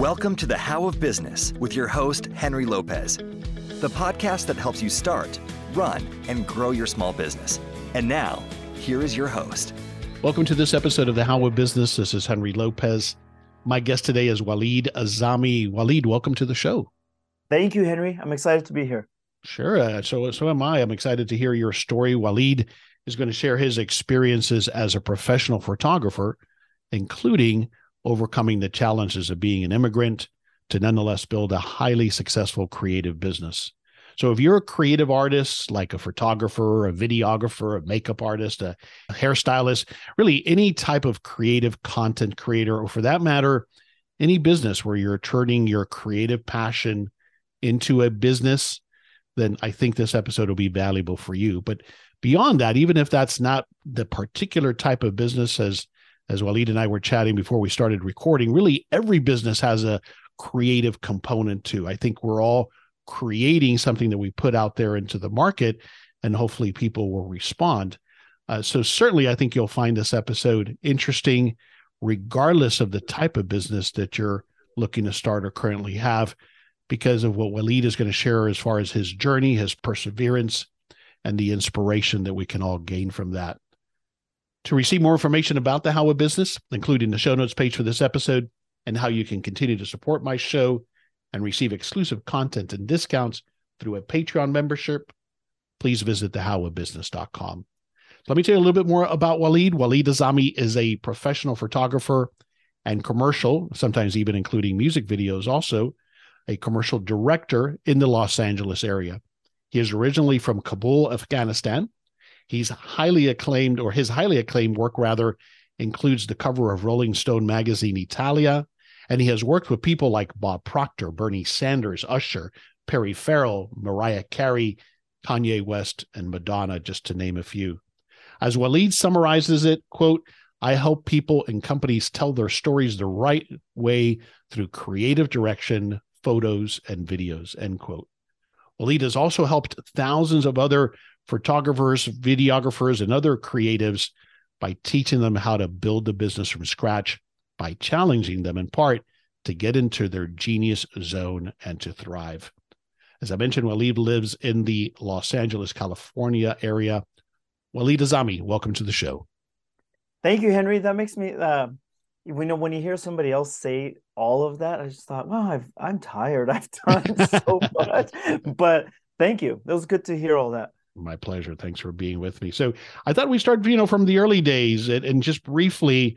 Welcome to the How of Business with your host, Henry Lopez, the podcast that helps you start, run, and grow your small business. And now, here is your host. Welcome to this episode of the How of Business. This is Henry Lopez. My guest today is Walid Azami. Walid, welcome to the show. Thank you, Henry. I'm excited to be here. Sure. Uh, so, so am I. I'm excited to hear your story. Walid is going to share his experiences as a professional photographer, including overcoming the challenges of being an immigrant to nonetheless build a highly successful creative business. So, if you're a creative artist, like a photographer, a videographer, a makeup artist, a, hairstylist, really any type of creative content creator, or for that matter, any business where you're turning your creative passion into a business, then I think this episode will be valuable for you. But beyond that, even if that's not the particular type of business as as Walid and I were chatting before we started recording, really every business has a creative component too. I think we're all creating something that we put out there into the market, and hopefully people will respond. Uh, so, certainly, I think you'll find this episode interesting, regardless of the type of business that you're looking to start or currently have, because of what Walid is going to share as far as his journey, his perseverance, and the inspiration that we can all gain from that. To receive more information about the How of Business, including the show notes page for this episode and how you can continue to support my show and receive exclusive content and discounts through a Patreon membership, please visit thehowofbusiness.com. Let me tell you a little bit more about Walid. Walid Azami is a professional photographer and commercial, sometimes even including music videos, also a commercial director in the Los Angeles area. He is originally from Kabul, Afghanistan, He's highly acclaimed, or his highly acclaimed work rather, includes the cover of Rolling Stone magazine Italia, and he has worked with people like Bob Proctor, Bernie Sanders, Usher, Perry Farrell, Mariah Carey, Kanye West, and Madonna, just to name a few. As Walid summarizes it, quote, I help people and companies tell their stories the right way through creative direction, photos, and videos, end quote. Walid has also helped thousands of other photographers, videographers, and other creatives by teaching them how to build the business from scratch, by challenging them in part to get into their genius zone and to thrive. As I mentioned, Walid lives in the Los Angeles, California area. Walid Azami, welcome to the show. Thank you, Henry. That makes me. Uh, you know, when you hear somebody else say all of that, I just thought, wow, I've, I'm tired. I've done so much. But thank you. It was good to hear all that. My pleasure. Thanks for being with me. So I thought we start, you know, from the early days and, and just briefly,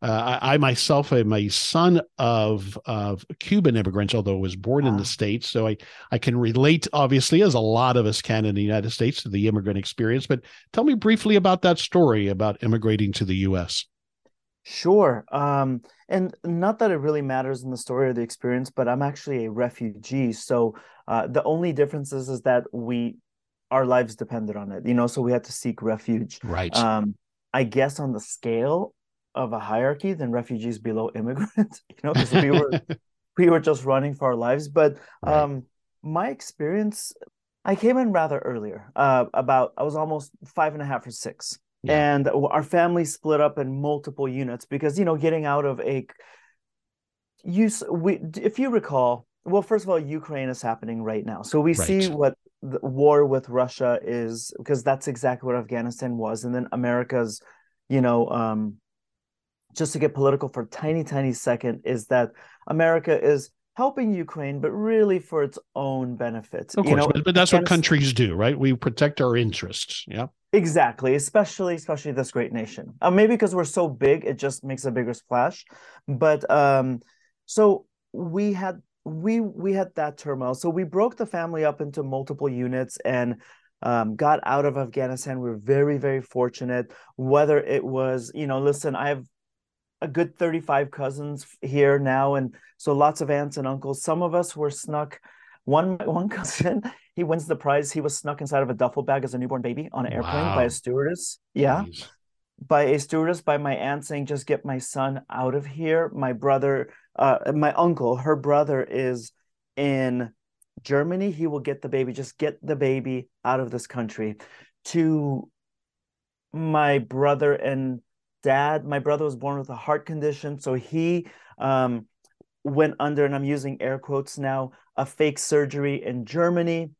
uh, I, I, myself am a son of of Cuban immigrants, although I was born wow. in the States. So I, I can relate, obviously, as a lot of us can in the United States to the immigrant experience. But tell me briefly about that story about immigrating to the U.S. Sure. Um, and not that it really matters in the story or the experience, but I'm actually a refugee. So uh, the only difference is, is that we our lives depended on it, you know, so we had to seek refuge. Right. Um, I guess on the scale of a hierarchy, then refugees below immigrants, you know, because we were we were just running for our lives. But um, right. my experience, I came in rather earlier. Uh, about I was almost five and a half or six, yeah. and our family split up in multiple units because you know getting out of a use we if you recall well first of all ukraine is happening right now so we right. see what the war with Russia is because that's exactly what Afghanistan was, and then America's, you know, um, just to get political for a tiny, tiny second, is that America is helping Ukraine, but really for its own benefit. Of course, you know, but, but that's what countries do, right? We protect our interests. Yeah. Exactly, especially especially this great nation. Uh, maybe because we're so big, it just makes a bigger splash. But um, so we had we we had that turmoil. So we broke the family up into multiple units and um, got out of Afghanistan. We are very very fortunate. Whether it was you know, listen, I have a good 35 cousins here now and so lots of aunts and uncles some of us were snuck one one cousin he wins the prize he was snuck inside of a duffel bag as a newborn baby on an airplane wow. by a stewardess yeah Jeez. By a stewardess by my aunt saying just get my son out of here my brother uh, my uncle, her brother is in Germany. He will get the baby, just get the baby out of this country. To my brother and dad, my brother was born with a heart condition. So he um, went under, and I'm using air quotes now, a fake surgery in Germany.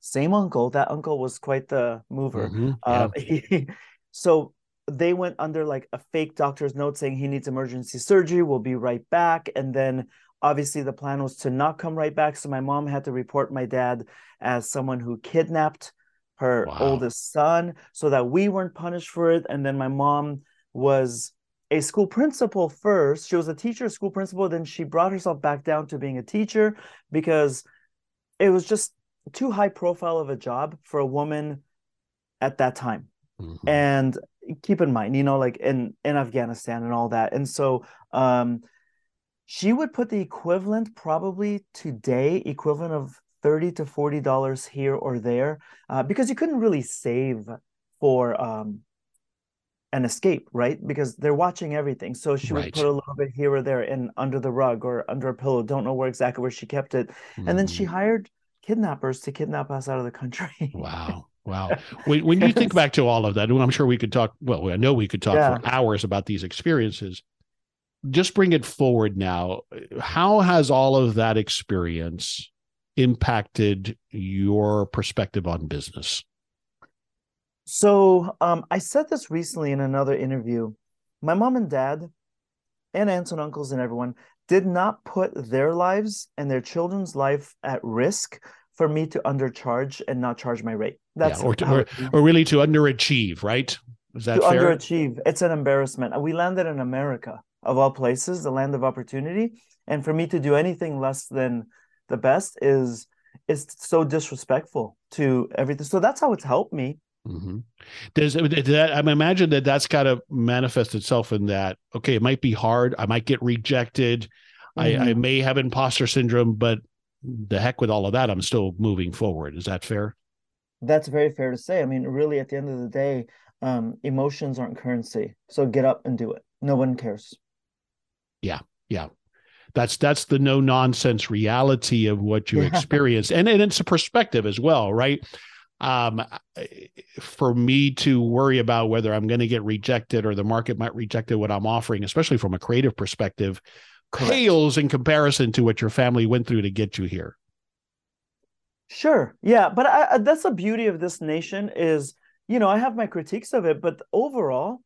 Same uncle. That uncle was quite the mover. Mhm, Um, he- so they went under like a fake doctor's note saying he needs emergency surgery. We'll be right back. And then obviously the plan was to not come right back. So my mom had to report my dad as someone who kidnapped her Wow. oldest son so that we weren't punished for it. And then my mom was a school principal first. She was a teacher, school principal. Then she brought herself back down to being a teacher because it was just too high profile of a job for a woman at that time mhm. and keep in mind you know like in in afghanistan and all that. And so um she would put the equivalent probably today equivalent of 30 to 40 dollars here or there uh, because you couldn't really save for um an escape right? Because they're watching everything. So she would put a little bit here or there in under the rug or under a pillow don't know where exactly where she kept it. And then she Mhm. hired kidnappers to kidnap us out of the country. Wow. Wow. When, when you think back to all of that, and I'm sure we could talk, well, I know we could talk Yeah. for hours about these experiences. Just bring it forward now. How has all of that experience impacted your perspective on business? So um, I said this recently in another interview. My mom and dad, and aunts and uncles and everyone, did not put their lives and their children's life at risk for me to undercharge and not charge my rate. That's yeah, or, to, or, or really to underachieve, right? Is that to fair? underachieve. It's an embarrassment. We landed in America, of all places, the land of opportunity, and for me to do anything less than the best is is so disrespectful to everything. So that's how it's helped me. hmm Does that? I'm imagine that that's got to manifest itself in that. Okay, it might be hard. I might get rejected. I, I Mhm. may have imposter syndrome, but the heck with all of that. I'm still moving forward. Is that fair? That's very fair to say. I mean, really, at the end of the day, um, emotions aren't currency. So get up and do it. No one cares. Yeah, yeah. That's that's the no nonsense reality of what you Yeah. experienced, and and it's a perspective as well, right? Um, for me to worry about whether I'm going to get rejected or the market might reject what I'm offering, especially from a creative perspective, Correct. pales in comparison to what your family went through to get you here. Sure. Yeah, but I, that's the beauty of this nation is, you know, I have my critiques of it, but overall,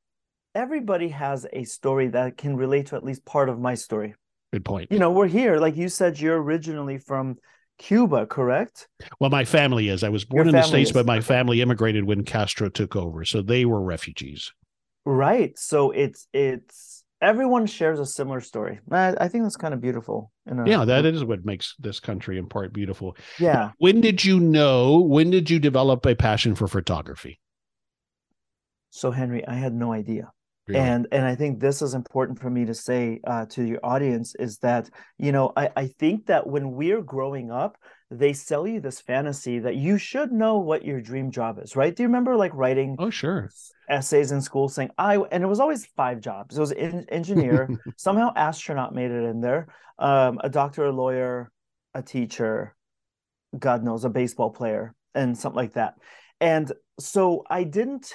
everybody has a story that can relate to at least part of my story. Good point. You know, we're here, like you said, you're originally from Cuba, correct? Well, my family is. I was born Your in the states, is. but my family immigrated when Castro took over, so they were refugees. Right. So it's it's everyone shares a similar story. I, I think that's kind of beautiful. A, Yeah, that is what makes this country in part beautiful. yeah. When did you know? When did you develop a passion for photography? So Henry, I had no idea. Really? and and i think this is important for me to say uh, to your audience is that you know I, I think that when we're growing up they sell you this fantasy that you should know what your dream job is right? Do you remember like writing oh, sure. essays in school saying i and it was always five jobs. It was in, engineer somehow astronaut made it in there um, a doctor a lawyer a teacher god knows a baseball player and something like that. And so i didn't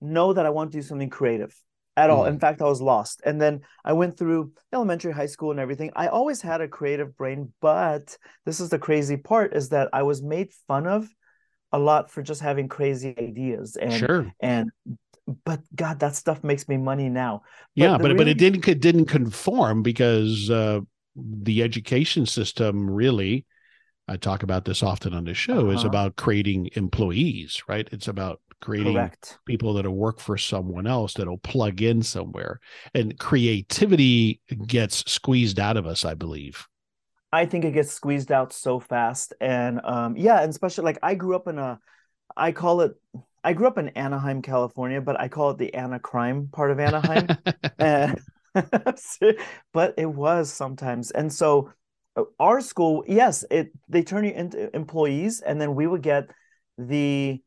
know that i want to do something creative at all Mhm. in fact i was lost and then i went through elementary high school and everything i always had a creative brain but this is the crazy part is that i was made fun of a lot for just having crazy ideas and sure. and but god that stuff makes me money now Yeah, the but but it didn't it didn't conform because uh, the education system really. I talk about this often on the show. Is Uh-huh. about creating employees, right? It's about creating correct people that'll work for someone else that'll plug in somewhere, and creativity gets squeezed out of us. I believe. I think it gets squeezed out so fast. And um, yeah, and especially like I grew up in a, I call it, I grew up in Anaheim, California, but I call it the Anna crime part of Anaheim. and, but it was sometimes. And so uh, our school, yes, it they turn you into employees, and then we would get the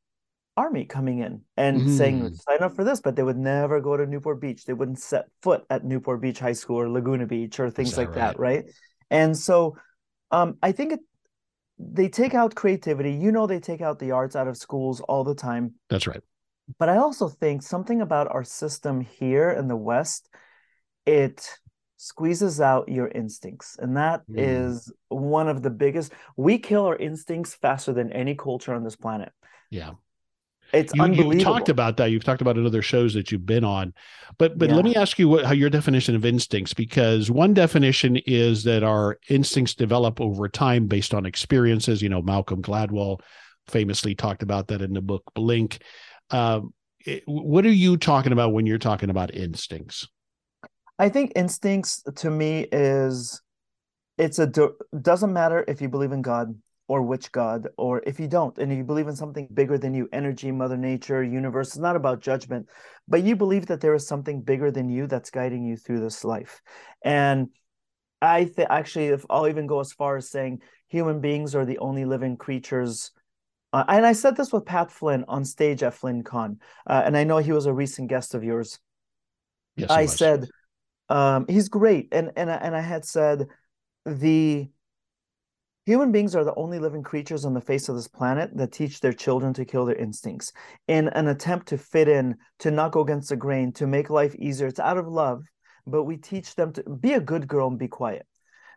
army coming in and saying Mm. sign up for this, but they would never go to Newport Beach. They wouldn't set foot at Newport Beach High School or Laguna Beach or things that like that, right? And so um, I think it, they take out creativity. You know, they take out the arts out of schools all the time. That's right. But I also think something about our system here in the West, it squeezes out your instincts and that mm. is one of the biggest we kill our instincts faster than any culture on this planet yeah it's you, unbelievable. You've talked about that. You've talked about it in other shows that you've been on, but but yeah. let me ask you what how your definition of instincts because one definition is that our instincts develop over time based on experiences. You know, Malcolm Gladwell famously talked about that in the book Blink. Um, it, what are you talking about when you're talking about instincts? I think instincts to me is it's a doesn't matter if you believe in God or which God or if you don't and you believe in something bigger than you energy mother nature universe it's not about judgment but you believe that there is something bigger than you that's guiding you through this life. And I think actually if I'll even go as far as saying human beings are the only living creatures uh, and I said this with Pat Flynn on stage at FlynnCon uh, and I know he was a recent guest of yours. Yes, I said um, he's great, and and and I had said the human beings are the only living creatures on the face of this planet that teach their children to kill their instincts in an attempt to fit in, to not go against the grain, to make life easier. It's out of love, but we teach them to be a good girl and be quiet,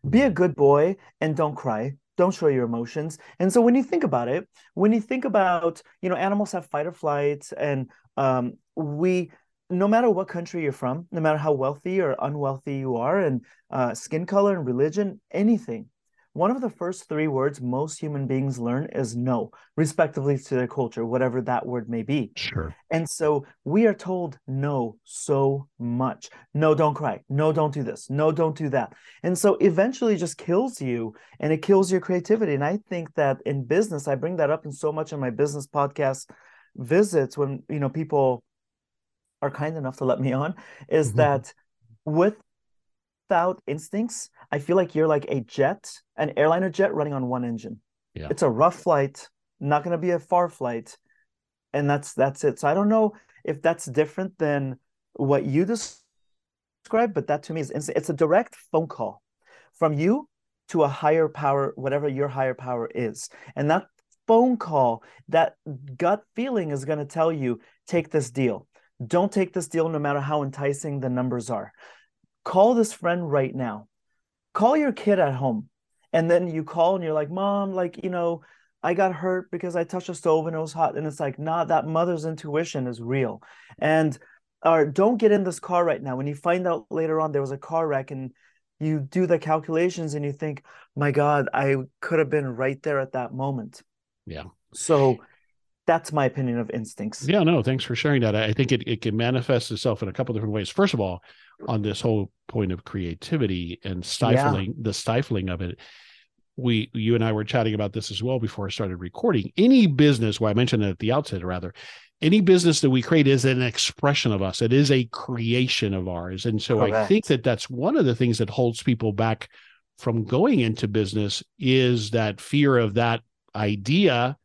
be a good boy and don't cry. Don't show your emotions. And so when you think about it, when you think about, you know, animals have fight or flight, and um, we no matter what country you're from, no matter how wealthy or unwealthy you are, and uh, skin color and religion, anything, one of the first three words most human beings learn is no, respectively to their culture, whatever that word may be. Sure. And so we are told no so much. No, don't cry. No, don't do this. No, don't do that. And so eventually just kills you and it kills your creativity. And I think that in business, I bring that up in so much in my business podcast visits when, you know, people are kind enough to let me on is mm-hmm. that without instincts, I feel like you're like a jet, an airliner jet running on one engine. Yeah. It's a rough flight, not going to be a far flight, and that's that's it. So I don't know if that's different than what you described, but that to me is instant. It's a direct phone call from you to a higher power, whatever your higher power is, and that phone call, that gut feeling is going to tell you take this deal don't take this deal no matter how enticing the numbers are. Call this friend right now. Call your kid at home. And then you call and you're like, Mom, like, you know, I got hurt because I touched a stove and it was hot. And it's like, nah, that mother's intuition is real. And or don't get in this car right now. When you find out later on there was a car wreck and you do the calculations and you think, my God, I could have been right there at that moment. Yeah. So that's my opinion of instincts. Yeah, no, thanks for sharing that. I think it, it can manifest itself in a couple different ways. First of all, on this whole point of creativity and stifling yeah. the stifling of it. We you and I were chatting about this as well before I started recording. Any business, well, I mentioned it at the outset rather, any business that we create is an expression of us. It is a creation of ours. And so Correct. I think that that's one of the things that holds people back from going into business is that fear of that idea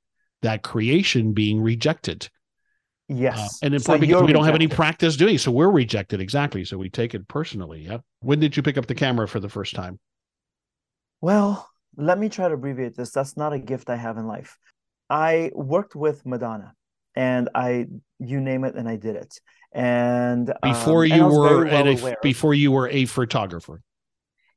that creation being rejected. Yes. Uh, and important so because we don't have any practice doing so we're rejected exactly so we take it personally yeah. When did you pick up the camera for the first time? Well let me try to abbreviate this that's not a gift i have in life. I worked with madonna and i you name it and i did it. And before um, you and were well a, before you were a photographer.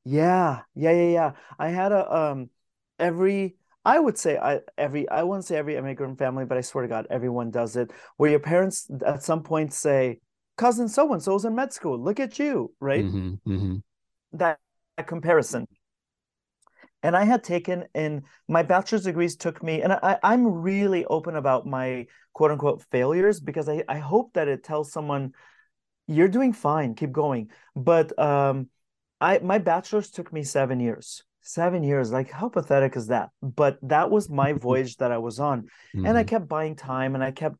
Yeah yeah yeah yeah. I had a um every I would say I every I wouldn't say every immigrant family, but I swear to God, everyone does it. Where your parents at some point say, "Cousin so and so is in med school. Look at you!" Right? Mm-hmm, mm-hmm. That, that comparison. And I had taken in my bachelor's degrees took me, and I, I'm really open about my quote unquote failures because I, I hope that it tells someone you're doing fine, keep going. But um, I my bachelor's took me seven years seven years like how pathetic is that but that was my voyage that i was on mm-hmm. and i mm-hmm. kept buying time and i kept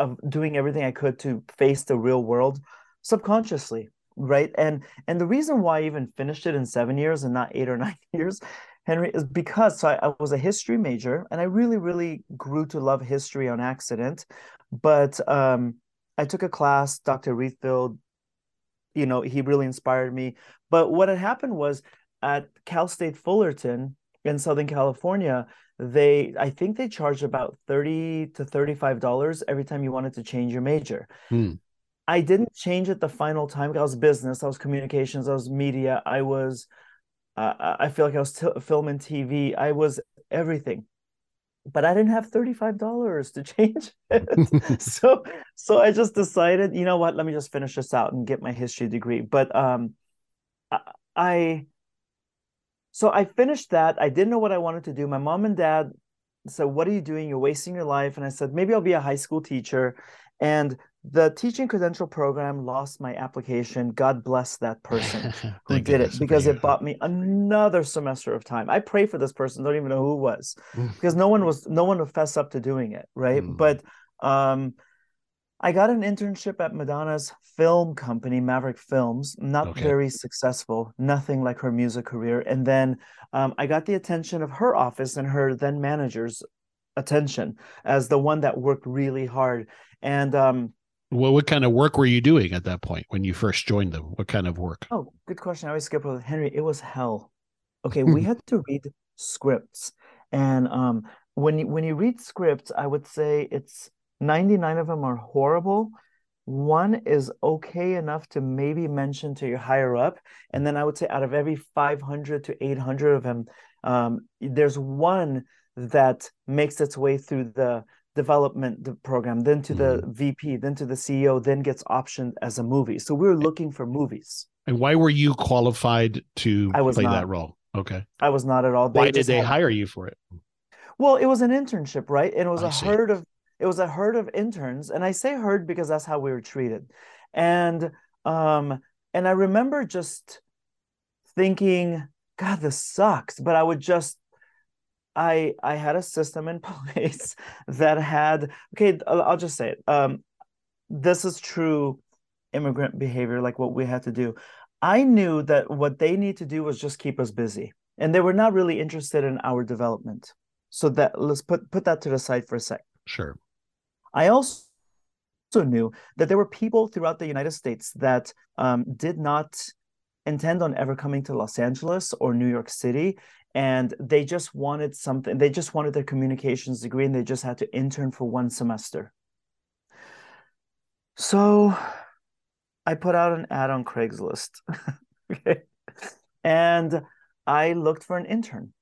uh, doing everything i could to face the real world subconsciously right and and the reason why i even finished it in seven years and not eight or nine years henry is because so I, I was a history major and i really really grew to love history on accident but um i took a class dr Rietveld you know he really inspired me but what had happened was at Cal State Fullerton in Southern California, they I think they charged about 30 to 35 dollars every time you wanted to change your major. Hmm. I didn't change it the final time. I was business, I was communications, I was media, I was, uh, I feel like I was t- film and TV, I was everything. But I didn't have $35 to change it. so so I just decided, you know what, let me just finish this out and get my history degree. But um I so I finished that. I didn't know what I wanted to do. My mom and dad said, What are you doing? You're wasting your life. And I said, Maybe I'll be a high school teacher. And the teaching credential program lost my application. God bless that person who did it because it bought me another semester of time. I pray for this person, don't even know who it was because no one was no one would fess up to doing it, right? Mm. But um I got an internship at Madonna's film company, Maverick Films. Not okay. very successful, nothing like her music career. And then um, I got the attention of her office and her then manager's attention as the one that worked really hard. And um, well, what kind of work were you doing at that point when you first joined them? What kind of work? Oh, good question. I always skip over Henry. It was hell. Okay, we had to read scripts, and um, when you when you read scripts, I would say it's 99 of them are horrible. One is okay enough to maybe mention to your higher up. And then I would say out of every 500 to 800 of them, um, there's one that makes its way through the development program, then to the mm. VP, then to the CEO, then gets optioned as a movie. So we were looking for movies. And why were you qualified to I was play not. that role? Okay. I was not at all. They why did they had... hire you for it? Well, it was an internship, right? And it was I a see. herd of it was a herd of interns and i say herd because that's how we were treated. And um and i remember just thinking god this sucks but i would just i i had a system in place that had okay i'll just say it um this is true immigrant behavior like what we had to do. I knew that what they need to do was just keep us busy and they were not really interested in our development. So that let's put put that to the side for a sec. Sure I also knew that there were people throughout the United States that um, did not intend on ever coming to Los Angeles or New York City. And they just wanted something, they just wanted their communications degree and they just had to intern for one semester. So I put out an ad on Craigslist. okay. And I looked for an intern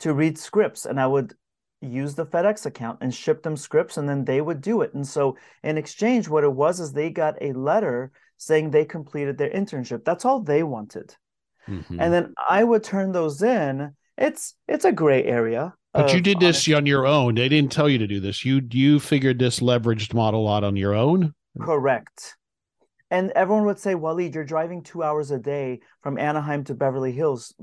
to read scripts and I would use the FedEx account and ship them scripts and then they would do it. And so in exchange, what it was is they got a letter saying they completed their internship. That's all they wanted. Mm-hmm. And then I would turn those in. It's it's a gray area. But you did this on your own. They didn't tell you to do this. You you figured this leveraged model out on your own. Correct. And everyone would say, Walid, you're driving two hours a day from Anaheim to Beverly Hills,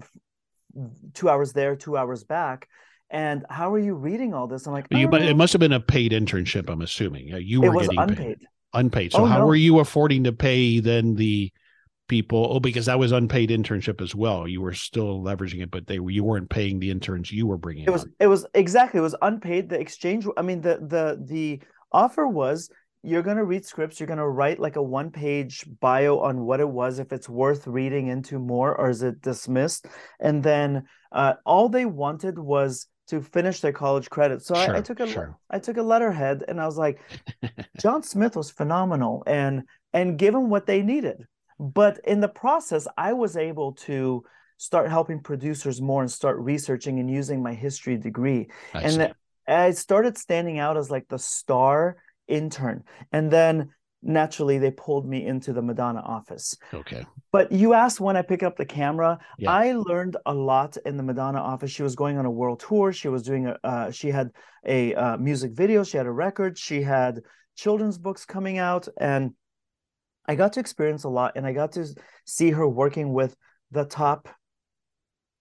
two hours there, two hours back and how are you reading all this? I'm like, you, but it must have been a paid internship. I'm assuming you were getting unpaid. Paid. Unpaid. So oh, how no. were you affording to pay then the people? Oh, because that was unpaid internship as well. You were still leveraging it, but they you weren't paying the interns you were bringing. It was. It was exactly. It was unpaid. The exchange. I mean, the the the offer was you're going to read scripts you're going to write like a one page bio on what it was if it's worth reading into more or is it dismissed and then uh, all they wanted was to finish their college credit. So sure, I, I, took a sure. I took a letterhead and I was like, John Smith was phenomenal and and give them what they needed. But in the process, I was able to start helping producers more and start researching and using my history degree. I and the, I started standing out as like the star intern. And then naturally they pulled me into the Madonna office. Okay. But you asked when I pick up the camera. Yeah. I learned a lot in the Madonna office. She was going on a world tour. She was doing a. Uh, she had a uh, music video. She had a record. She had children's books coming out, and I got to experience a lot. And I got to see her working with the top,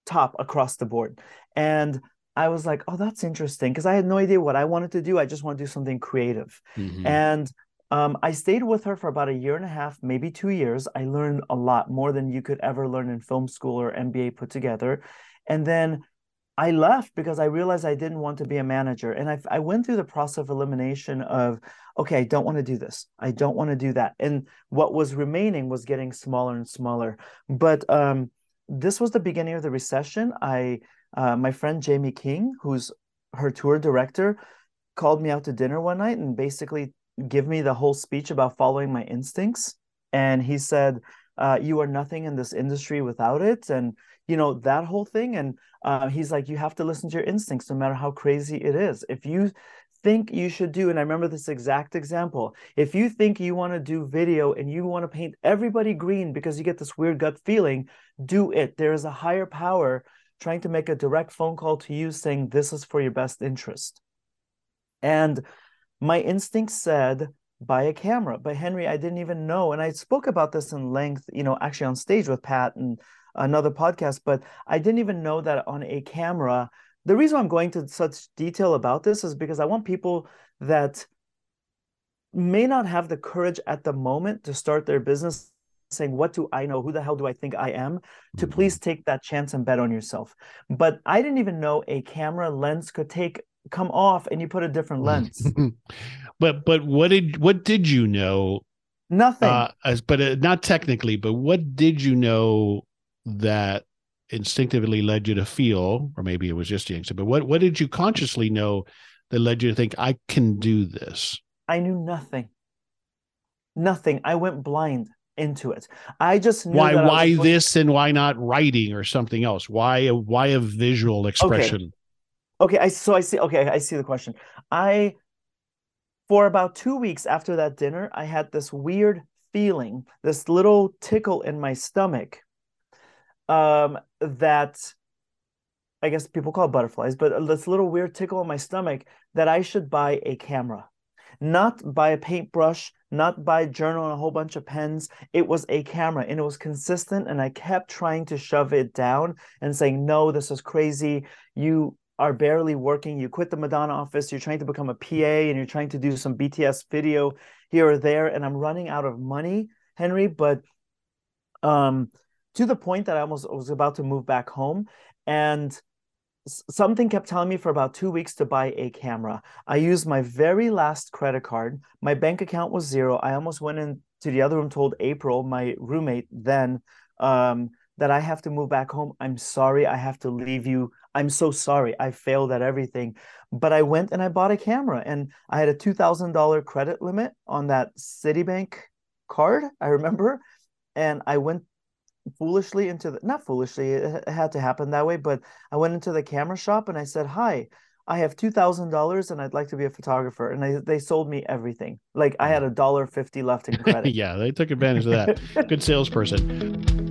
top across the board. And I was like, oh, that's interesting because I had no idea what I wanted to do. I just want to do something creative. Mm-hmm. And um, I stayed with her for about a year and a half, maybe two years. I learned a lot more than you could ever learn in film school or MBA put together. And then I left because I realized I didn't want to be a manager. And I, I went through the process of elimination of, okay, I don't want to do this. I don't want to do that. And what was remaining was getting smaller and smaller. But um, this was the beginning of the recession. I, uh, my friend Jamie King, who's her tour director, called me out to dinner one night and basically give me the whole speech about following my instincts. And he said uh, you are nothing in this industry without it. And you know that whole thing. And uh, he's like you have to listen to your instincts no matter how crazy it is. If you think you should do and i remember this exact example if you think you want to do video and you want to paint everybody green because you get this weird gut feeling do it. There is a higher power trying to make a direct phone call to you saying this is for your best interest and my instinct said buy a camera. But henry i didn't even know and i spoke about this in length you know actually on stage with pat and another podcast but i didn't even know that on a camera the reason i'm going to such detail about this is because i want people that may not have the courage at the moment to start their business saying what do i know? Who the hell do i think i am? to mm-hmm. please take that chance and bet on yourself. But i didn't even know a camera lens could take come off and you put a different lens. but but what did what did you know? Nothing. Uh, as but uh, not technically, but what did you know that instinctively led you to feel, or maybe it was just the instinct, but what what did you consciously know that led you to think I can do this? I knew nothing. Nothing. I went blind into it. I just why why this and why not writing or something else? Why why a visual expression? Okay. Okay, I so I see. Okay, I see the question. I for about two weeks after that dinner, I had this weird feeling, this little tickle in my stomach. Um, that I guess people call butterflies, but this little weird tickle in my stomach that I should buy a camera, not buy a paintbrush, not buy a journal and a whole bunch of pens. It was a camera and it was consistent. And I kept trying to shove it down and saying, no, this is crazy. You are barely working. You quit the Madonna office, you're trying to become a PA and you're trying to do some BTS video here or there. And I'm running out of money, Henry, but um, to the point that I almost was about to move back home. And something kept telling me for about two weeks to buy a camera. I used my very last credit card. My bank account was zero. I almost went into the other room, told April, my roommate then, um, that I have to move back home. I'm sorry. I have to leave you. I'm so sorry. I failed at everything. But I went and I bought a camera and I had a $2,000 credit limit on that Citibank card. I remember. And I went foolishly into the, not foolishly, it had to happen that way, but I went into the camera shop and I said, Hi, I have $2,000 and I'd like to be a photographer. And I, they sold me everything. Like I had a dollar fifty left in credit. yeah, they took advantage of that. Good salesperson.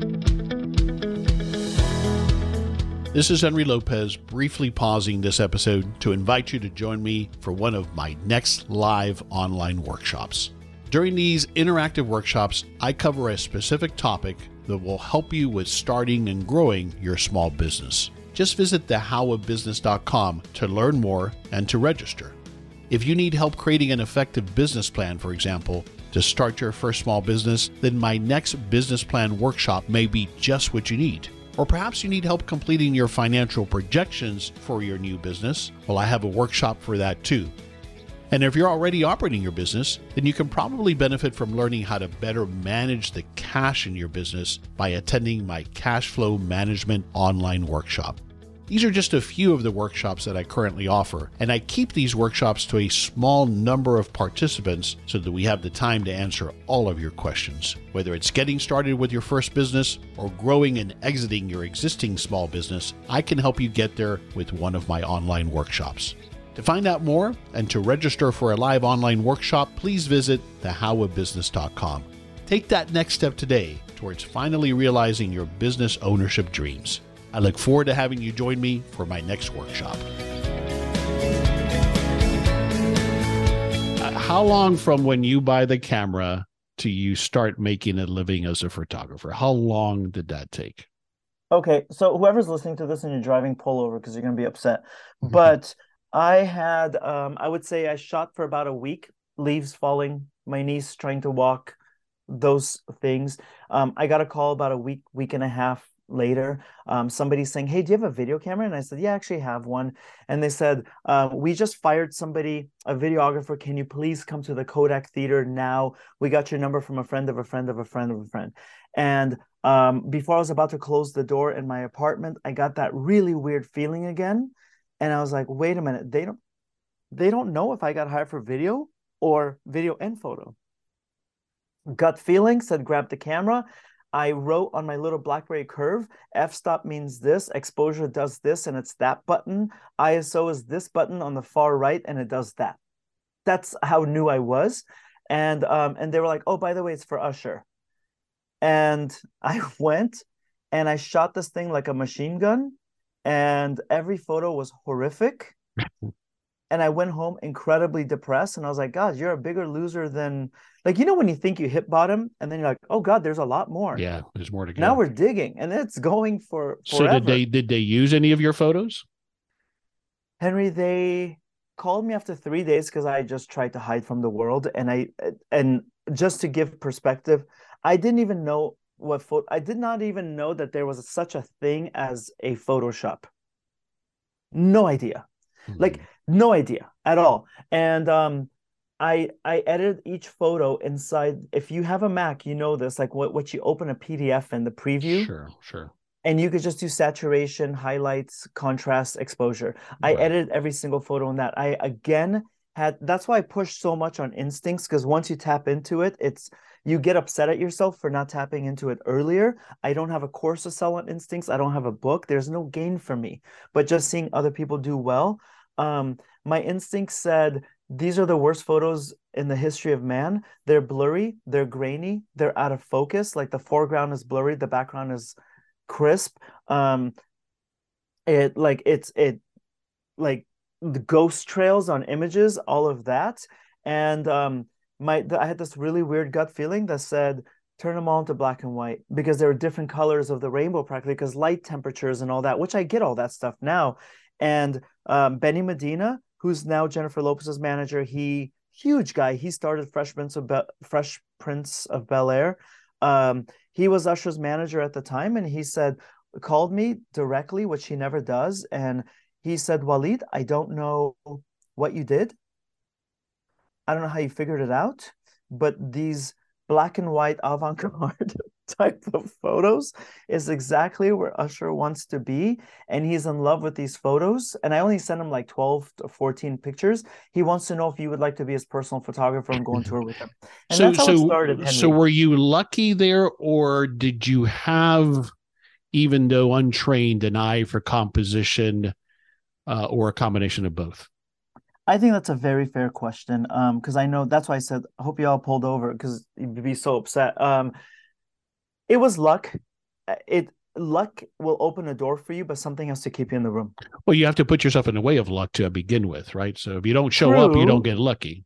This is Henry Lopez, briefly pausing this episode to invite you to join me for one of my next live online workshops. During these interactive workshops, I cover a specific topic that will help you with starting and growing your small business. Just visit thehowofbusiness.com to learn more and to register. If you need help creating an effective business plan, for example, to start your first small business, then my next business plan workshop may be just what you need. Or perhaps you need help completing your financial projections for your new business. Well, I have a workshop for that too. And if you're already operating your business, then you can probably benefit from learning how to better manage the cash in your business by attending my cash flow management online workshop. These are just a few of the workshops that I currently offer, and I keep these workshops to a small number of participants so that we have the time to answer all of your questions. Whether it's getting started with your first business or growing and exiting your existing small business, I can help you get there with one of my online workshops. To find out more and to register for a live online workshop, please visit thehowofbusiness.com. Take that next step today towards finally realizing your business ownership dreams. I look forward to having you join me for my next workshop. Uh, how long from when you buy the camera to you start making a living as a photographer? How long did that take? Okay, so whoever's listening to this and you're driving, pull over because you're going to be upset. But I had, um, I would say, I shot for about a week. Leaves falling, my niece trying to walk, those things. Um, I got a call about a week, week and a half later um, saying hey do you have a video camera? And i said yeah I actually have one. And they said uh, we just fired somebody a videographer. Can you please come to the kodak theater now? We got your number from a friend of a friend of a friend of a friend. And um, before i was about to close the door in my apartment i got that really weird feeling again. And i was like wait a minute. They don't they don't know if i got hired for video or video and photo. Gut feeling said grab the camera. I wrote on my little BlackBerry curve, f stop means this, exposure does this, and it's that button. ISO is this button on the far right, and it does that. That's how new I was. And um, and they were like, oh, by the way, it's for Usher. And I went and I shot this thing like a machine gun, and every photo was horrific. and I went home incredibly depressed. And I was like, God, you're a bigger loser than like you know when you think you hit bottom, and then you're like, oh God, there's a lot more. Yeah, there's more to go. Now we're digging, and it's going for. Forever. So did they did they use any of your photos? Henry, they called me after three days because I just tried to hide from the world, and I and just to give perspective, I didn't even know what photo. I did not even know that there was such a thing as a Photoshop. No idea, like hmm. No idea at all. And um, I I edited each photo inside. If you have a Mac, you know this. Like what what you open a PDF in the preview. Sure, sure. And you could just do saturation, highlights, contrast, exposure. Right. I edited every single photo in that. I again had. That's why I push so much on instincts because once you tap into it, it's you get upset at yourself for not tapping into it earlier. I don't have a course to sell on instincts. I don't have a book. There's no gain for me. But just seeing other people do well, um, my instinct said these are the worst photos in the history of man. They're blurry, they're grainy, they're out of focus. Like the foreground is blurry, the background is crisp. Um, it like it's it like the ghost trails on images, all of that, and um my I had this really weird gut feeling that said turn them all into black and white because there are different colors of the rainbow practically because light temperatures and all that which I get all that stuff now and um, Benny Medina who's now Jennifer Lopez's manager he huge guy. He started Fresh Prince of Be- Fresh Prince of Bel Air. Um, he was Usher's manager at the time and he said called me directly which he never does and he said Walid I don't know what you did. I don't know how you figured it out, but these black and white avant-garde type of photos is exactly where Usher wants to be and he's in love with these photos and I only sent him like 12 to 14 pictures he wants to know if you would like to be his personal photographer and go on tour with him and so, that's how so, it started so were you lucky there or did you have even though untrained an eye for composition uh, or a combination of both I think that's a very fair question. Um, because I know that's why I said I hope you all pulled over because you'd be so upset. Um, it was luck. Uh, it luck will open a door for you, but something has to keep you in the room. Well, you have to put yourself in the way of luck to begin with, right? So if you don't show True. up, you don't get lucky.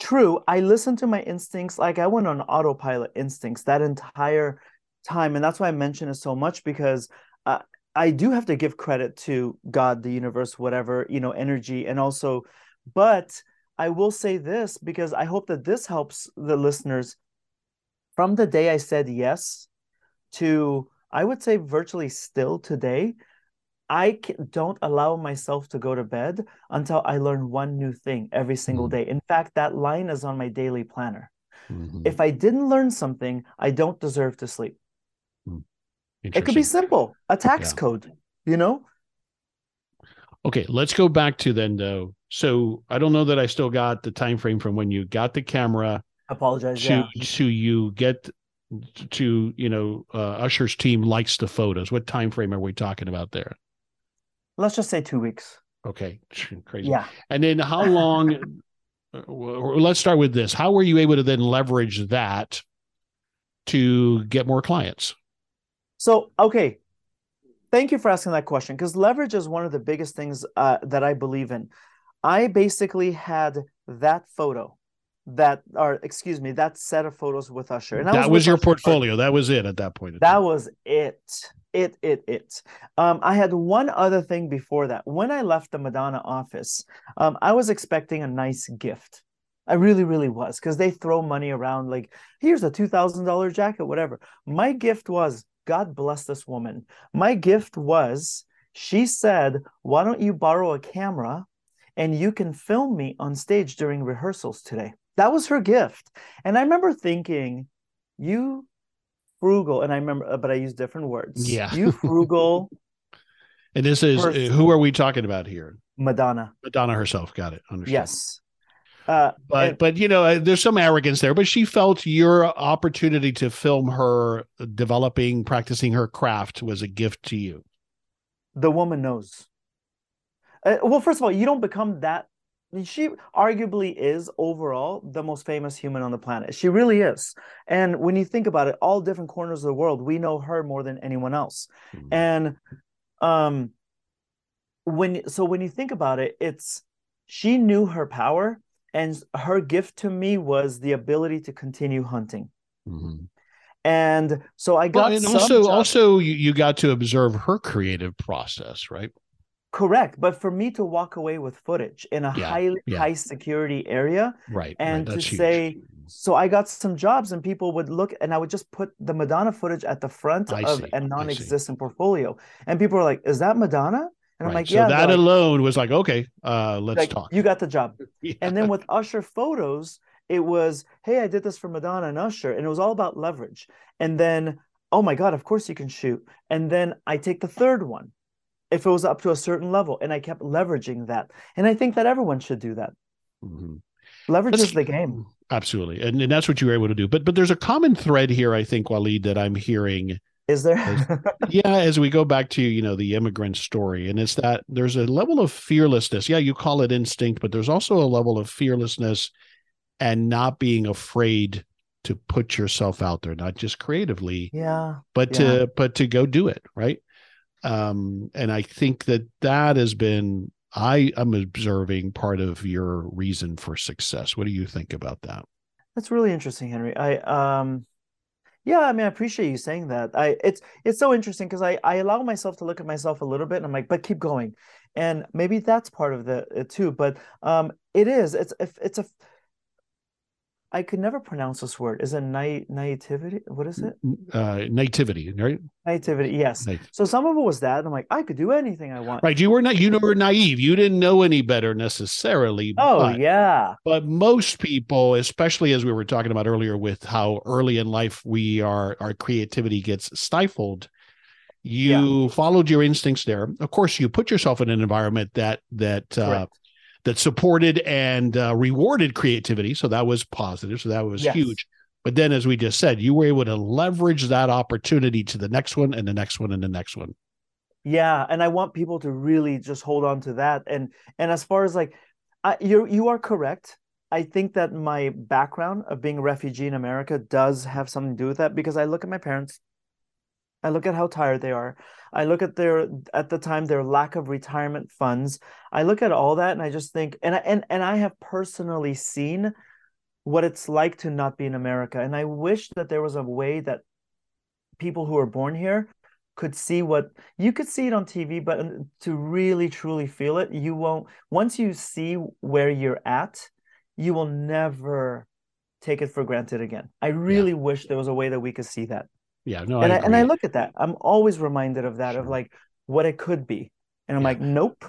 True. I listened to my instincts. Like I went on autopilot instincts that entire time, and that's why I mention it so much because uh, I do have to give credit to God, the universe, whatever you know, energy, and also but I will say this because I hope that this helps the listeners. From the day I said yes to, I would say virtually still today, I don't allow myself to go to bed until I learn one new thing every single mm-hmm. day. In fact, that line is on my daily planner. Mm-hmm. If I didn't learn something, I don't deserve to sleep. Mm. It could be simple, a tax yeah. code, you know? Okay, let's go back to then though. So I don't know that I still got the time frame from when you got the camera. Apologize. To yeah. to you get to you know uh, Usher's team likes the photos. What time frame are we talking about there? Let's just say two weeks. Okay, crazy. Yeah. And then how long? let's start with this. How were you able to then leverage that to get more clients? So okay, Thank you for asking that question because leverage is one of the biggest things uh, that I believe in. I basically had that photo, that or excuse me, that set of photos with Usher, and that, that was, was your Usher portfolio. That was it at that point. That was it. It it it. Um, I had one other thing before that. When I left the Madonna office, um, I was expecting a nice gift. I really, really was because they throw money around like, here's a two thousand dollar jacket, whatever. My gift was God bless this woman. My gift was she said, Why don't you borrow a camera and you can film me on stage during rehearsals today? That was her gift. And I remember thinking, You frugal, and I remember, uh, but I use different words. Yeah. You frugal. and this is person. who are we talking about here? Madonna. Madonna herself. Got it. Understood. Yes. Uh, but and- but you know, uh, there's some arrogance there. But she felt your opportunity to film her developing, practicing her craft was a gift to you. the woman knows. Uh, well, first of all, you don't become that. She arguably is overall the most famous human on the planet. She really is. And when you think about it, all different corners of the world, we know her more than anyone else. Mhm. And um when so when you think about it, it's she knew her power and her gift to me was the ability to continue hunting. Mhm. And so I got Well, and also jobs- also you, you got to observe her creative process, right? Correct. But for me to walk away with footage in a Yeah, highly yeah. high security area, Right. And right. to huge. say- so I got some jobs and people would look and I would just put the Madonna footage at the front I of see, a see. non existent portfolio. And people were like, Is that Madonna? And I'm Right. like, so Yeah. that They're like- alone was like, okay, uh, let's like, talk. You got the job. Yeah. And then with Usher photos, it was, Hey, I did this for Madonna and Usher. And it was all about leverage. And then, oh my God, of course you can shoot. And then I take the third one if it was up to a certain level. And I kept leveraging that. And I think that everyone should do that. Mhm. That's- is the game. Absolutely. And, and that's what you were able to do. But but there's a common thread here, I think, Walid, that I'm hearing. Is there? yeah, as we go back to, you know, the immigrant story. And it's that there's a level of fearlessness. Yeah, you call it instinct, but there's also a level of fearlessness and not being afraid to put yourself out there, not just creatively, yeah. but Yeah. to but to go do it right um and i think that that has been i am observing part of your reason for success what do you think about that That's really interesting, Henry. I um yeah, I mean I appreciate you saying that. I it's it's so interesting because I I allow myself to look at myself a little bit and I'm like, but keep going. And maybe that's part of the it too. But um it is. It's if it's a I could never pronounce this word. Is it na- naivety? What is it? uh nativity right Naivety, yes. So some of it was that. I'm like, I could do anything I want. right you were not you were naive you didn't know any better necessarily Oh but, yeah. but most people especially as we were talking about earlier with how early in life we are our creativity gets stifled you followed your instincts there of course you put yourself in an environment that that uh. That supported and uh, rewarded creativity so that was positive so that was Yes. huge but then as we just said you were able to leverage that opportunity to the next one and the next one and the next one Yeah, and I want people to really just hold on to that. And and as far as like, I, you you are correct. I think that my background of being a refugee in America does have something to do with that because I look at my parents, I look at how tired they are. I look at their at the time their lack of retirement funds. I look at all that and I just think and I, and and I have personally seen what it's like to not be in America. And I wish that there was a way that people who are born here could see what you could see it on TV, but uh, to really truly feel it, you won't. Once you see where you're at, you will never take it for granted again. I really wish there was a way that we could see that. Yeah no and I I, and I look at that. I'm always reminded of that, of like what it could be. And I'm Yeah. like, nope.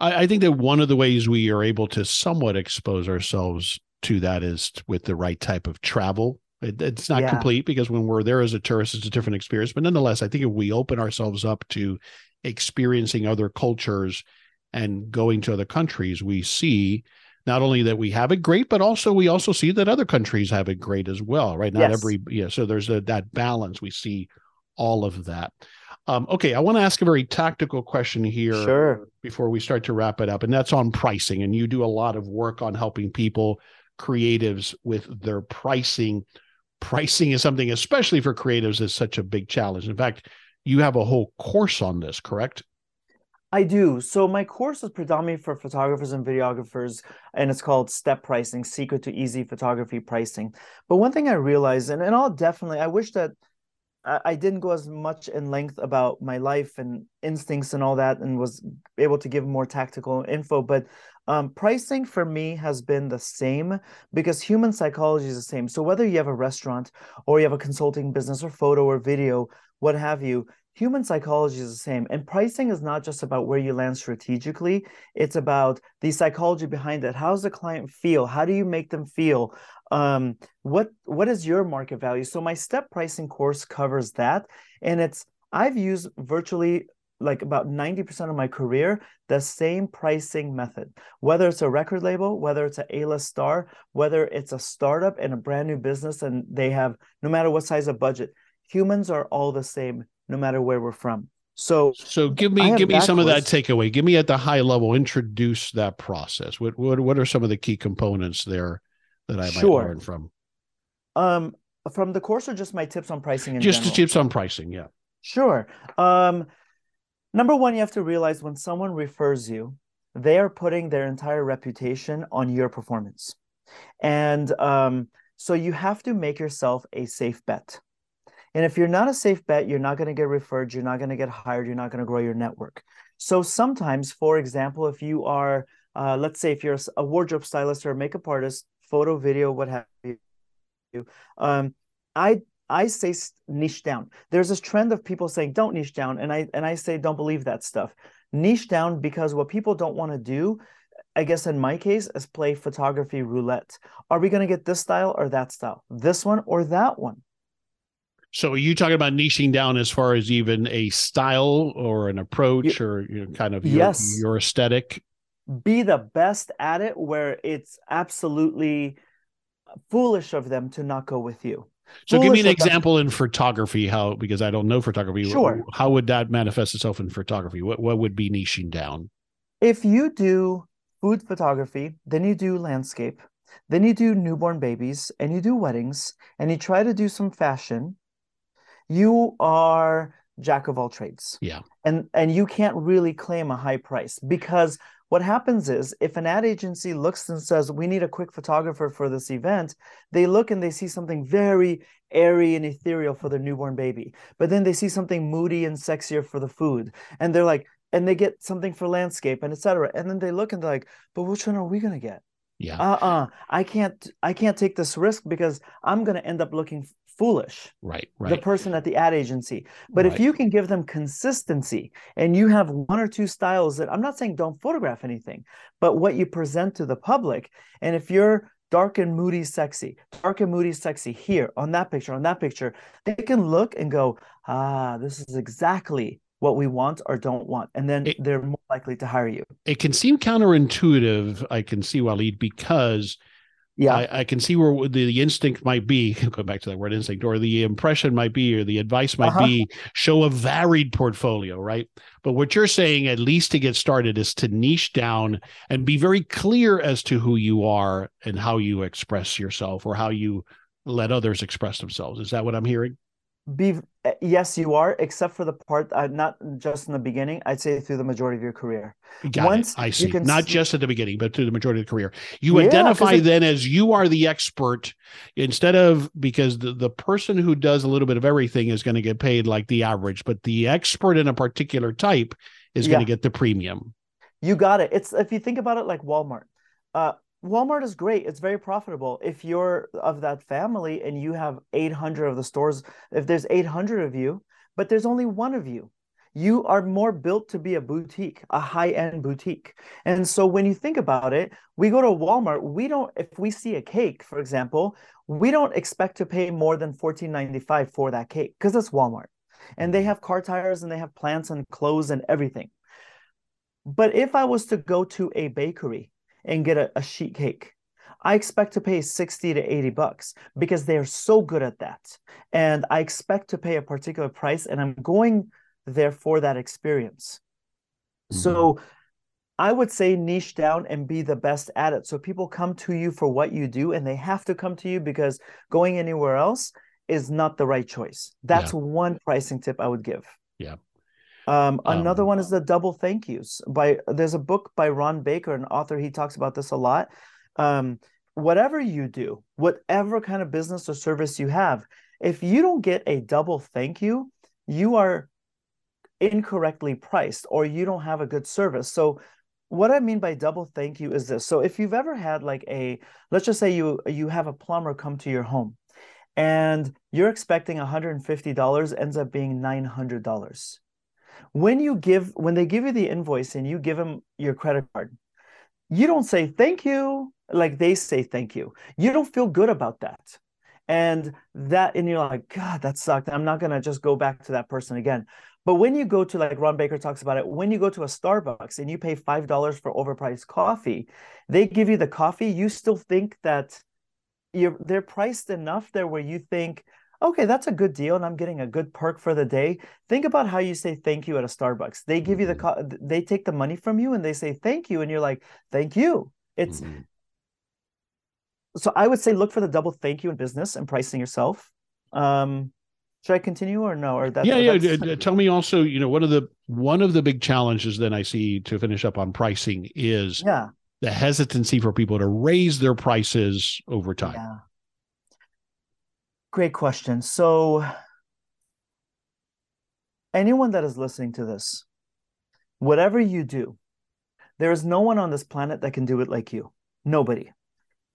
I, I think that one of the ways we are able to somewhat expose ourselves to that is with the right type of travel. It, it's not Yeah. complete because when we're there as a tourist, it's a different experience. But nonetheless, I think if we open ourselves up to experiencing other cultures and going to other countries, we see not only that we have it great, but also we also see that other countries have it great as well, right? Not Yes. every yeah. So there's a, that balance. We see all of that. Um, okay, I want to ask a very tactical question here Sure. before we start to wrap it up, and that's on pricing. And you do a lot of work on helping people, creatives, with their pricing. Pricing is something, especially for creatives, is such a big challenge. In fact, you have a whole course on this, correct? I do. So my course is predominantly for photographers and videographers, and it's called Step Pricing: Secret to Easy Photography Pricing. But one thing I realized, and, and I'll definitely, I wish that I, I didn't go as much in length about my life and instincts and all that, and was able to give more tactical info. But um, pricing for me has been the same because human psychology is the same. So whether you have a restaurant or you have a consulting business or photo or video, what have you, human psychology is the same and pricing is not just about where you land strategically. It's about the psychology behind it. How does the client feel? How do you make them feel? Um, what what is your market value? So my step pricing course covers that and it's i've used virtually like about 90% of my career the same pricing method. Whether it's a record label whether it's an a-list star whether it's a startup and a brand new business and they have no matter what size of budget humans are all the same no matter where we're from so so give me give me some course. of that takeaway give me at the high level introduce that process what what, what are some of the key components there that i might learn from um from the course or just my tips on pricing just general? tips on pricing yeah sure um Number one, you have to realize when someone refers you, they are putting their entire reputation on your performance. And um, so you have to make yourself a safe bet. And if you're not a safe bet, you're not going to get referred, you're not going to get hired, you're not going to grow your network. So sometimes, for example, if you are, uh, let's say, if you're a wardrobe stylist or a makeup artist, photo, video, what have you, um, I I say niche down. There's this trend of people saying don't niche down, and I and I say don't believe that stuff. Niche down because what people don't want to do, I guess in my case, is play photography roulette. Are we going to get this style or that style? This one or that one? So are you talking about niching down as far as even a style or an approach you, or you know, kind of your, yes. your aesthetic? Be the best at it where it's absolutely foolish of them to not go with you. So give me an example in photography, how because I don't know photography. Sure. How would that manifest itself in photography? What what would be niching down? If you do food photography, then you do landscape, then you do newborn babies, and you do weddings, and you try to do some fashion, you are jack of all trades. Yeah. And and you can't really claim a high price because what happens is if an ad agency looks and says, We need a quick photographer for this event, they look and they see something very airy and ethereal for their newborn baby. But then they see something moody and sexier for the food. And they're like, and they get something for landscape and etc. And then they look and they're like, but which one are we gonna get? Yeah. Uh-uh. I can't I can't take this risk because I'm gonna end up looking foolish right right. the person at the ad agency. But right. if you can give them consistency and you have one or two styles that i'm not saying don't photograph anything but what you present to the public and if you're dark and moody sexy dark and moody sexy here on that picture on that picture they can look and go ah this is exactly what we want or don't want and then it, they're more likely to hire you. It can seem counterintuitive i can see Walid because yeah. I, I, can see where the, the, instinct might be go back to that word instinct or the impression might be or the advice might uh-huh. be show a varied portfolio right? But what you're saying at least to get started is to niche down and be very clear as to who you are and how you express yourself or how you let others express themselves. Is that what i'm hearing be yes you are except for the part uh, not just in the beginning i'd say through the majority of your career. Got once it. i see. not see... just at the beginning but through the majority of the career. You yeah, identify it... then as you are the expert instead of because the, the person who does a little bit of everything is going to get paid like the average but the expert in a particular type is yeah. going to get the premium. You got it. It's if you think about it like walmart uh, Walmart is great. It's very profitable. If you're of that family and you have 800 of the stores, if there's 800 of you, but there's only one of you, you are more built to be a boutique, a high end boutique. And so when you think about it, we go to Walmart, we don't, if we see a cake, for example, we don't expect to pay more than $14.95 for that cake because it's Walmart. And they mm-hmm. have car tires and they have plants and clothes and everything. But if I was to go to a bakery and get a, a sheet cake. I expect to pay 60 to 80 bucks because they're so good at that. And I expect to pay a particular price and I'm going there for that experience. Mm-hmm. So I would say niche down and be the best at it. So people come to you for what you do and they have to come to you because going anywhere else is not the right choice. That's yeah. one pricing tip I would give. Yeah. Um, another um, one is the double thank yous. By there's a book by Ron Baker, an author. He talks about this a lot. Um, whatever you do, whatever kind of business or service you have, if you don't get a double thank you, you are incorrectly priced or you don't have a good service. So what I mean by double thank you is this. So if you've ever had like a let's just say you you have a plumber come to your home and you're expecting $150 ends up being $900 when you give when they give you the invoice and you give them your credit card you don't say thank you like they say thank you. You don't feel good about that. And that and you're like god that sucked. I'm not going to just go back to that person again. But when you go to like Ron Baker talks about it, when you go to a Starbucks and you pay five dollars for overpriced coffee, they give you the coffee. You still think that you're they're priced enough there where you think, okay, that's a good deal, and I'm getting a good perk for the day. Think about how you say thank you at a Starbucks. They give you the Mm-hmm. co- they take the money from you and they say thank you, and you're like, thank you. It's Mhm. so I would say look for the double thank you in business and pricing yourself. Um, should I continue or no? Or that? yeah, yeah. d- d- Tell me also, you know, one of the one of the big challenges then I see to finish up on pricing is yeah. the hesitancy for people to raise their prices over time. Yeah. Great question. So, anyone that is listening to this, whatever you do, there is no one on this planet that can do it like you. Nobody.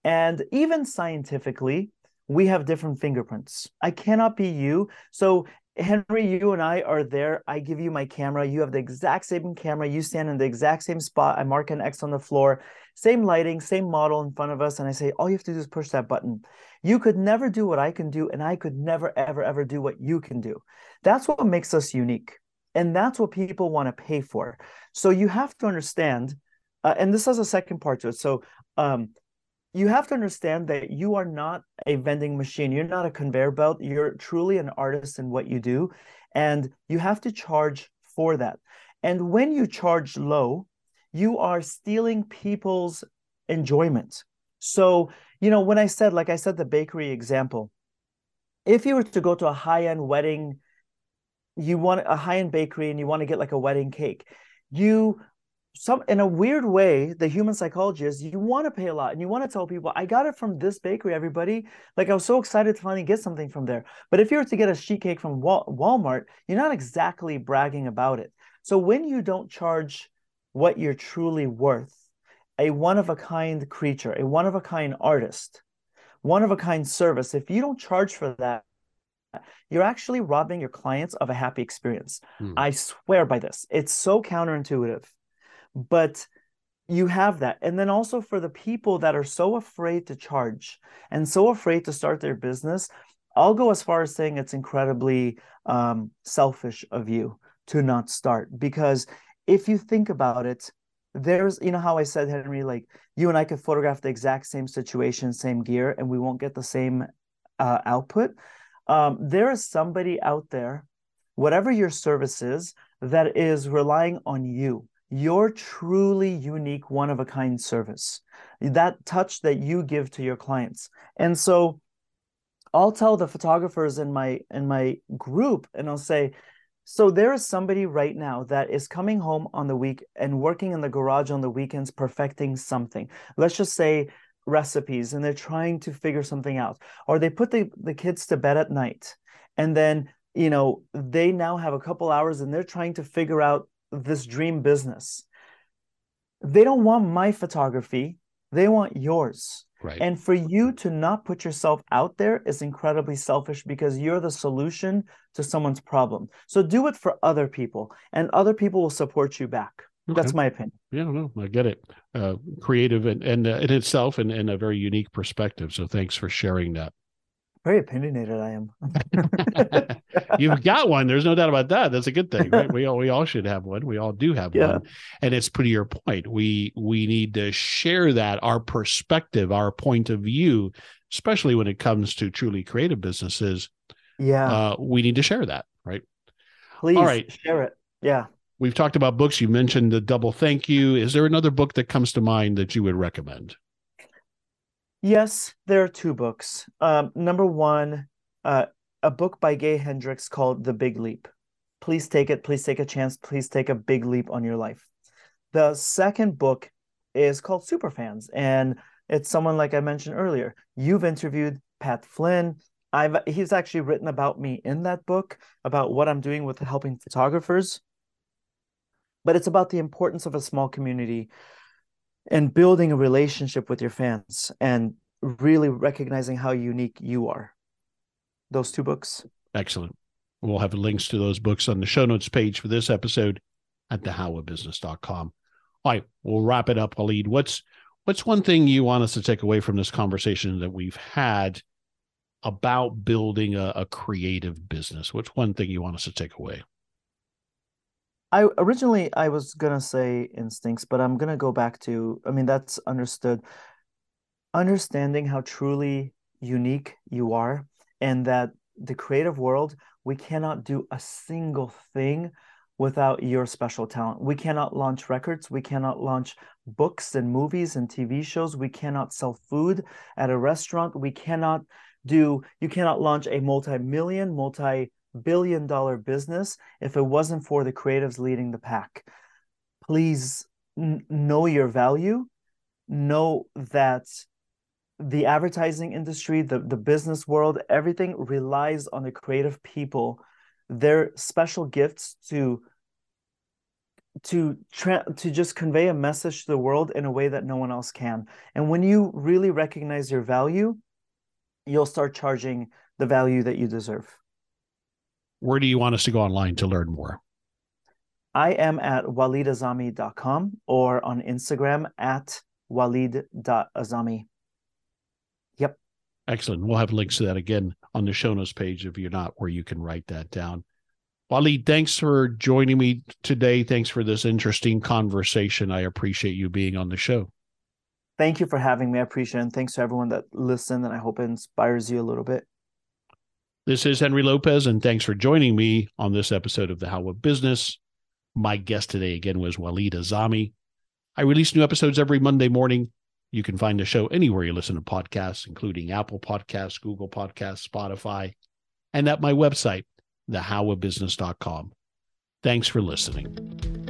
And even scientifically, we have different fingerprints. I cannot be you. So, Henry, you and I are there. I give you my camera. You have the exact same camera. You stand in the exact same spot. I mark an X on the floor, same lighting, same model in front of us. And I say, all you have to do is push that button. You could never do what I can do, and I could never, ever, ever do what you can do. That's what makes us unique. And that's what people want to pay for. So you have to understand, uh, and this has a second part to it. So um, you have to understand that you are not a vending machine. You're not a conveyor belt. You're truly an artist in what you do. And you have to charge for that. And when you charge low, you are stealing people's enjoyment. So, you know, when I said, like I said, the bakery example, if you were to go to a high end wedding, you want a high end bakery and you want to get like a wedding cake, you some in a weird way the human psychology is you want to pay a lot and you want to tell people i got it from this bakery everybody. Like i was so excited to finally get something from there. But if you were to get a sheet cake from Wal- walmart you're not exactly bragging about it. So when you don't charge what you're truly worth a one of a kind creature a one of a kind artist one of a kind service if you don't charge for that you're actually robbing your clients of a happy experience. Hmm. i swear by this. It's so counterintuitive but you have that. And then also for the people that are so afraid to charge and so afraid to start their business i'll go as far as saying it's incredibly um, selfish of you to not start because if you think about it there's you know how i said henry like you and i could photograph the exact same situation same gear and we won't get the same uh, output. Um, there is somebody out there whatever your service is that is relying on you your truly unique one of a kind service. That touch that you give to your clients. And so i'll tell the photographers in my in my group and i'll say so there is somebody right now that is coming home on the week and working in the garage on the weekends perfecting something. Let's just say recipes and they're trying to figure something out. Or they put the, the kids to bed at night and then you know they now have a couple hours and they're trying to figure out this dream business. They don't want my photography, they want yours. Right. And for you to not put yourself out there is incredibly selfish because you're the solution to someone's problem. So do it for other people, and other people will support you back. Okay. That's my opinion. Yeah, no, I get it. Uh, creative and, and uh, in itself and, and a very unique perspective. So thanks for sharing that. Very opinionated I am. You've got one. There's no doubt about that. That's a good thing, right? We all we all should have one. We all do have Yeah. one. And it's pretty your point. We we need to share that our perspective, our point of view, especially when it comes to truly creative businesses. Yeah, Uh, we need to share that, right? please right. share it. Yeah. We've talked about books. You mentioned the double thank you. Is there another book that comes to mind that you would recommend? Yes, there are two books. Um, number one, uh, a book by Gay Hendricks called The Big Leap. Please take it. Please take a chance. Please take a big leap on your life. The second book is called Superfans, and it's someone like I mentioned earlier. You've interviewed Pat Flynn. I've he's actually written about me in that book about what I'm doing with helping photographers. But it's about the importance of a small community and building a relationship with your fans and really recognizing how unique you are. Those two books. Excellent. We'll have links to those books on the show notes page for this episode at thehowofbusiness.com. All right, we'll wrap it up, Walid. What's what's one thing you want us to take away from this conversation that we've had about building a, a creative business? What's one thing you want us to take away? I originally I was gonna say instincts, but I'm gonna go back to I mean that's understood. Understanding how truly unique you are and that the creative world, we cannot do a single thing without your special talent. We cannot launch records, we cannot launch books and movies and TV shows, we cannot sell food at a restaurant, we cannot do you cannot launch a multi-million, multi billion dollar business if it wasn't for the creatives leading the pack. Please n- know your value, know that the advertising industry, the, the business world, everything relies on the creative people, their special gifts to to tra- to just convey a message to the world in a way that no one else can. And when you really recognize your value, you'll start charging the value that you deserve. Where do you want us to go online to learn more? I am at walidazami.com or on Instagram at walid.azami. Yep. Excellent. We'll have links to that again on the show notes page if you're not, where you can write that down. Walid, thanks for joining me today. Thanks for this interesting conversation. I appreciate you being on the show. Thank you for having me. I appreciate it. And thanks to everyone that listened. And I hope it inspires you a little bit. This is Henry Lopez, and thanks for joining me on this episode of The How of Business. My guest today again was Walid Azami. I release new episodes every Monday morning. You can find the show anywhere you listen to podcasts, including Apple Podcasts, Google Podcasts, Spotify, and at my website, thehowofbusiness.com. Thanks for listening.